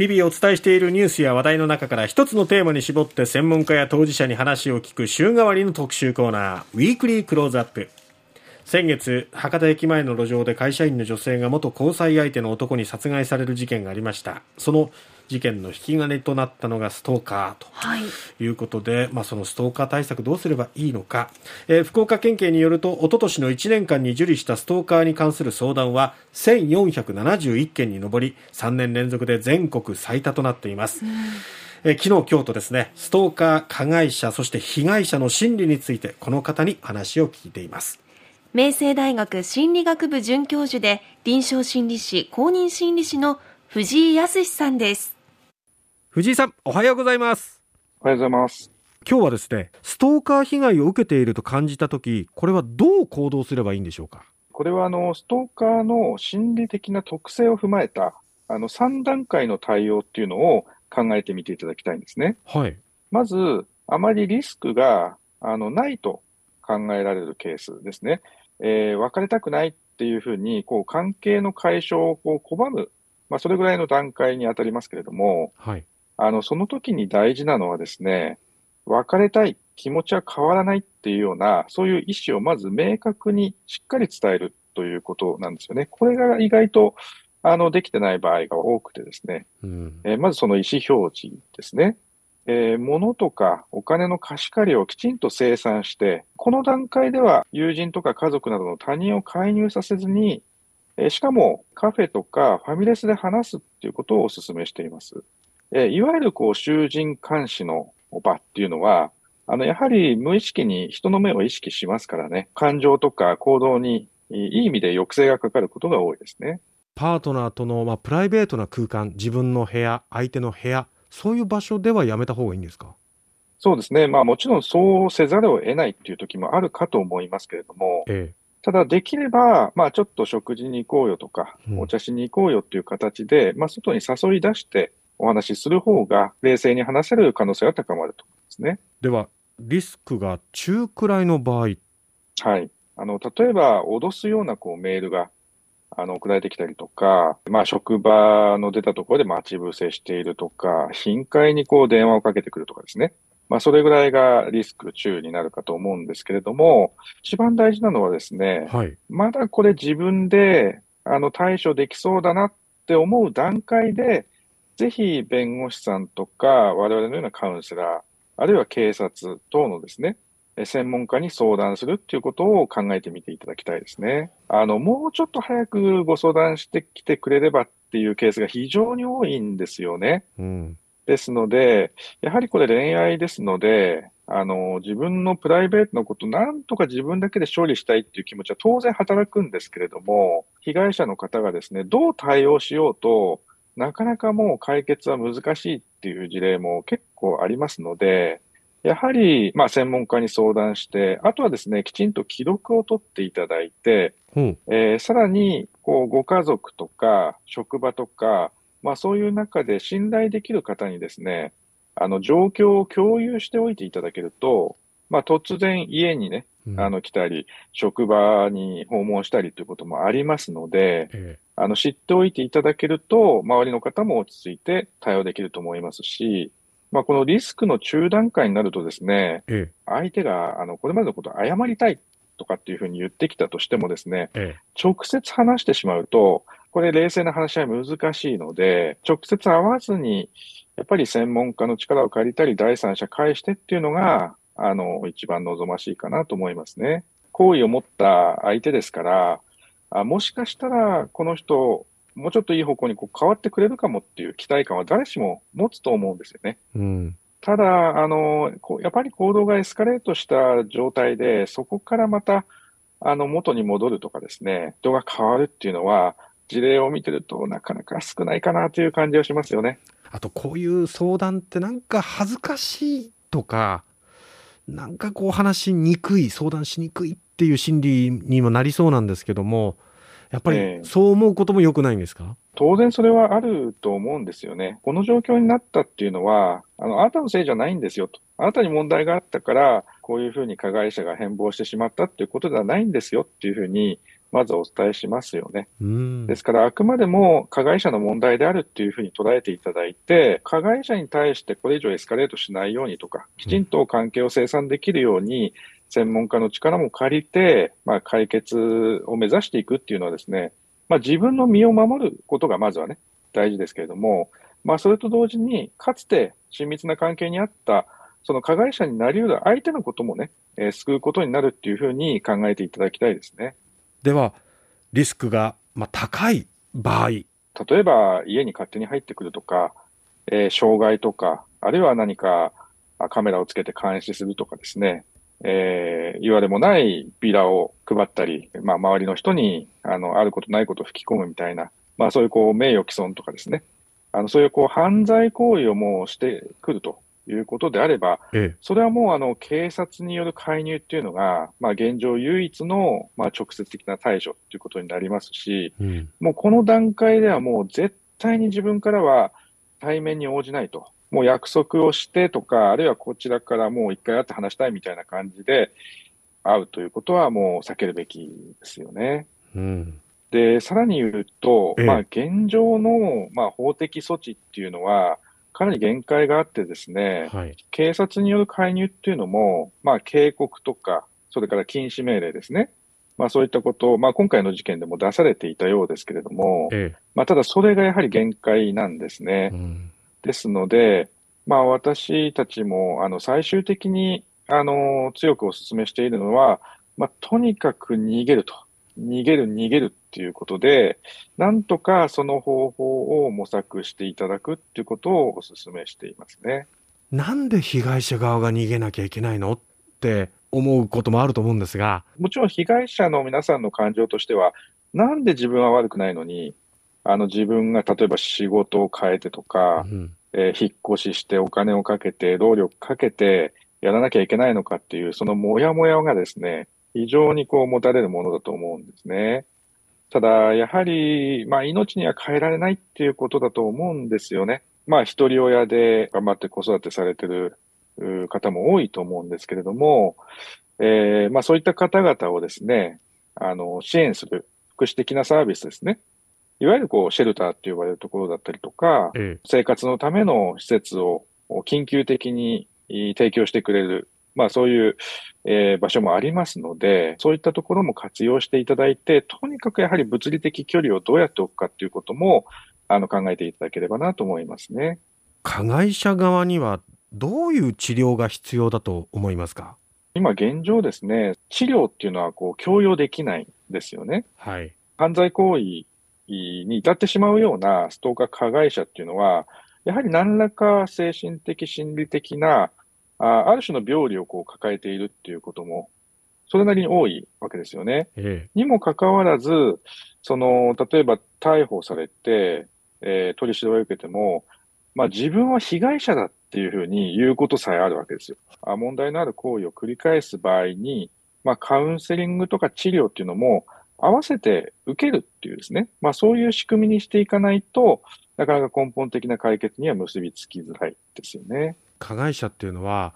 日々お伝えしているニュースや話題の中から一つのテーマに絞って専門家や当事者に話を聞く週替わりの特集コーナー、ウィークリークローズアップ。先月、博多駅前の路上で会社員の女性が元交際相手の男に殺害される事件がありました。その事件の引き金となったのがストーカーということで、はい、まあ、そのストーカー対策どうすればいいのか、えー、福岡県警によると、おととしの1年間に受理したストーカーに関する相談は1471件に上り、3年連続で全国最多となっています。え昨日、今日とですね、ストーカー、加害者、そして被害者の心理について、この方に話を聞いています。明星大学心理学部准教授で、臨床心理士、公認心理士の藤井康さんです。藤井さん、おはようございます。おはようございます。今日はですね、ストーカー被害を受けていると感じたとき、これはどう行動すればいいんでしょうか？これはあのストーカーの心理的な特性を踏まえたあの3段階の対応っていうのを考えてみていただきたいんですね。はい。まず、あまりリスクがあのないと考えられるケースですね。えー、別れたくないっていうふうに、こう、関係の解消をこう拒む、まあ、それぐらいの段階に当たりますけれども、はい。あの、その時に大事なのはですね、別れたい、気持ちは変わらないっていうような、そういう意思をまず明確にしっかり伝えるということなんですよね。これが意外と、あの、できてない場合が多くてですね、うん、えー、まずその意思表示ですね。えー、物とかお金の貸し借りをきちんと生産して、この段階では友人とか家族などの他人を介入させずに、えー、しかもカフェとかファミレスで話すっていうことをお勧めしています。えいわゆるこう囚人監視の場っていうのは、あの、やはり無意識に人の目を意識しますからね、感情とか行動にいい意味で抑制がかかることが多いですね。パートナーとの、まあ、プライベートな空間、自分の部屋、相手の部屋、そういう場所ではやめた方がいいんですか？そうですね。まあもちろんそうせざるを得ないっていう時もあるかと思いますけれども、ええ、ただできれば、まあちょっと食事に行こうよとか、うん、お茶しに行こうよっていう形で、まあ外に誘い出して、お話しする方が冷静に話せる可能性は高まると思いますね。では、リスクが中くらいの場合。はい。あの、例えば、脅すようなこうメールが、あの、送られてきたりとか、まあ、職場の出たところで待ち伏せしているとか、頻回にこう電話をかけてくるとかですね。まあ、それぐらいがリスク中になるかと思うんですけれども、一番大事なのはですね、はい、まだこれ自分で、あの、対処できそうだなって思う段階で、ぜひ弁護士さんとか、我々のようなカウンセラー、あるいは警察等のですね、専門家に相談するっていうことを考えてみていただきたいですね。あの、もうちょっと早くご相談してきてくれればっていうケースが非常に多いんですよね。うん、ですので、やはりこれ恋愛ですので、あの、自分のプライベートのこと、なんとか自分だけで処理したいっていう気持ちは当然働くんですけれども、被害者の方がですね、どう対応しようと、なかなかもう解決は難しいっていう事例も結構ありますので、やはり、まあ、専門家に相談して、あとはですね、きちんと記録を取っていただいて、う。ん、えー、さらに、こう、ご家族とか、職場とか、まあ、そういう中で信頼できる方にですね、あの、状況を共有しておいていただけると、まあ、突然家にね、あの、来たり、職場に訪問したりということもありますので、ええ、あの、知っておいていただけると、周りの方も落ち着いて対応できると思いますし、まあ、このリスクの中段階になるとですね、ええ、相手が、あの、これまでのことを謝りたいとかっていうふうに言ってきたとしてもですね、え、直接話してしまうと、これ冷静な話し合い難しいので、直接会わずに、やっぱり専門家の力を借りたり、第三者介してっていうのが、あの、一番望ましいかなと思いますね。好意を持った相手ですから、あもしかしたら、この人、もうちょっといい方向にこう変わってくれるかもっていう期待感は誰しも持つと思うんですよね。うん、ただ、あの、やっぱり行動がエスカレートした状態で、そこからまた、あの、元に戻るとかですね、人が変わるっていうのは、事例を見てるとなかなか少ないかなという感じはしますよね。あと、こういう相談ってなんか恥ずかしいとか、なんかこう話しにくい、相談しにくいっていう心理にもなりそうなんですけども、やっぱりそう思うことも良くないんですか、えー、当然それはあると思うんですよね。この状況になったっていうのは、あの、あなたのせいじゃないんですよと。あなたに問題があったから、こういうふうに加害者が変貌してしまったっていうことではないんですよっていうふうにまずお伝えしますよね。うんですから、あくまでも加害者の問題であるっていうふうに捉えていただいて、加害者に対してこれ以上エスカレートしないようにとか、きちんと関係を清算できるように、専門家の力も借りて、まあ、解決を目指していくっていうのはですね、まあ、自分の身を守ることがまずはね、大事ですけれども、まあ、それと同時に、かつて親密な関係にあった、その加害者になり得る相手のこともね、えー救うことになるっていうふうに考えていただきたいですね。ではリスクが、まあ、高い場合例えば家に勝手に入ってくるとか、えー傷害とか、あるいは何かあカメラをつけて監視するとかですね、えー言われもないビラを配ったり、まあ、周りの人にあのあることないことを吹き込むみたいな、まあ、そういうこう名誉毀損とかですね、あのそういうこう犯罪行為をもうしてくるということであれば、えそれはもうあの警察による介入っていうのが、まあ、現状唯一の、まあ、直接的な対処ということになりますし、えうん。もうこの段階ではもう絶対に自分からは対面に応じないと。もう約束をしてとか、あるいはこちらからもう一回会って話したいみたいな感じで会うということはもう避けるべきですよね。うんで、さらに言うと、ええまあ現状の、まあ、法的措置っていうのはかなり限界があってですね、はい警察による介入っていうのも、まあ警告とか、それから禁止命令ですね。まあそういったことを、まあ今回の事件でも出されていたようですけれども、えまあ、ただそれがやはり限界なんですえねう。んですので、まあ、私たちもあの最終的にあの強くお勧めしているのは、まあ、とにかく逃げると。逃げる、逃げるっていうことで、なんとかその方法を模索していただくっていうことをお勧めしていますね。なんで被害者側が逃げなきゃいけないのって思うこともあると思うんですが、もちろん被害者の皆さんの感情としては、なんで自分は悪くないのに、あの自分が例えば仕事を変えてとか、うんえー引っ越ししてお金をかけて、労力かけてやらなきゃいけないのかっていう、そのモヤモヤがですね、非常にこう持たれるものだと思うんですね。ただ、やはり、まあ、命には変えられないっていうことだと思うんですよね。まあ、一人親で頑張って子育てされてるう方も多いと思うんですけれども、えーまあ、そういった方々をですね、あの、支援する福祉的なサービスですね。いわゆるこう、シェルターって呼ばれるところだったりとか、え生活のための施設を緊急的にえー提供してくれる、まあそういう、えー場所もありますので、そういったところも活用していただいて、とにかくやはり物理的距離をどうやって置くかっていうことも、あの、考えていただければなと思いますね。加害者側にはどういう治療が必要だと思いますか？今現状ですね、治療っていうのはこう、強要できないんですよね。はい。犯罪行為に至ってしまうようなストーカー加害者っていうのは、やはり何らか精神的、心理的な、あある種の病理をこう抱えているっていうことも、それなりに多いわけですよね。えにもかかわらず、その、例えば逮捕されて、えー取り調べを受けても、まあ自分は被害者だっていうふうに言うことさえあるわけですよ。あ問題のある行為を繰り返す場合に、まあカウンセリングとか治療っていうのも合わせて受けるっていうですね、まあそういう仕組みにしていかないとなかなか根本的な解決には結びつきづらいですよね。加害者っていうのは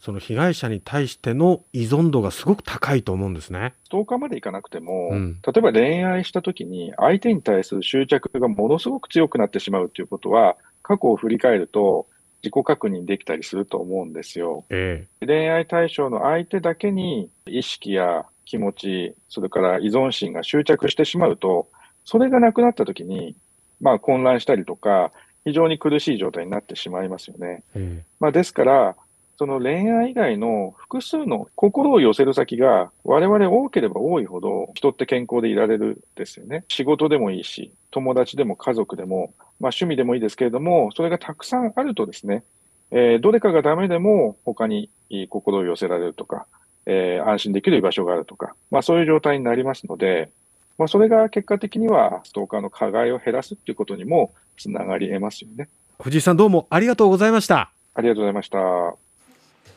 その被害者に対しての依存度がすごく高いと思うんですね。ストーカーまでいかなくても、うん例えば恋愛した時に相手に対する執着がものすごく強くなってしまうということは、過去を振り返ると自己確認できたりすると思うんですよ。え恋愛対象の相手だけに意識や気持ち、それから依存心が執着してしまうと、それがなくなった時に、まあ混乱したりとか、非常に苦しい状態になってしまいますよね。ええまあ、ですから、その恋愛以外の複数の心を寄せる先が我々多ければ多いほど人って健康でいられるですよね。仕事でもいいし、友達でも家族でも、まあ趣味でもいいですけれども、それがたくさんあるとですね、えーどれかがダメでも他に心を寄せられるとか、えー安心できる居場所があるとか、まあそういう状態になりますので、まあそれが結果的にはストーカーの加害を減らすっていうことにもつながり得ますよね。藤井さんどうもありがとうございました。ありがとうございました。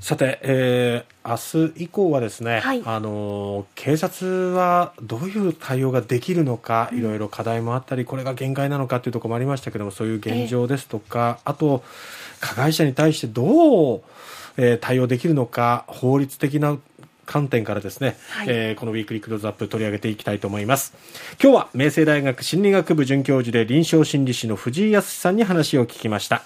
さて、えー明日以降はですね、はいあのー警察はどういう対応ができるのか、いろいろ課題もあったりこれが限界なのかというところもありましたけどもそういう現状ですとか、あと加害者に対してどう、えー対応できるのか法律的な観点からですね、はい。えーこのウィークリークローズアップ取り上げていきたいと思います。今日は明星大学心理学部准教授で臨床心理士の藤井康さんに話を聞きました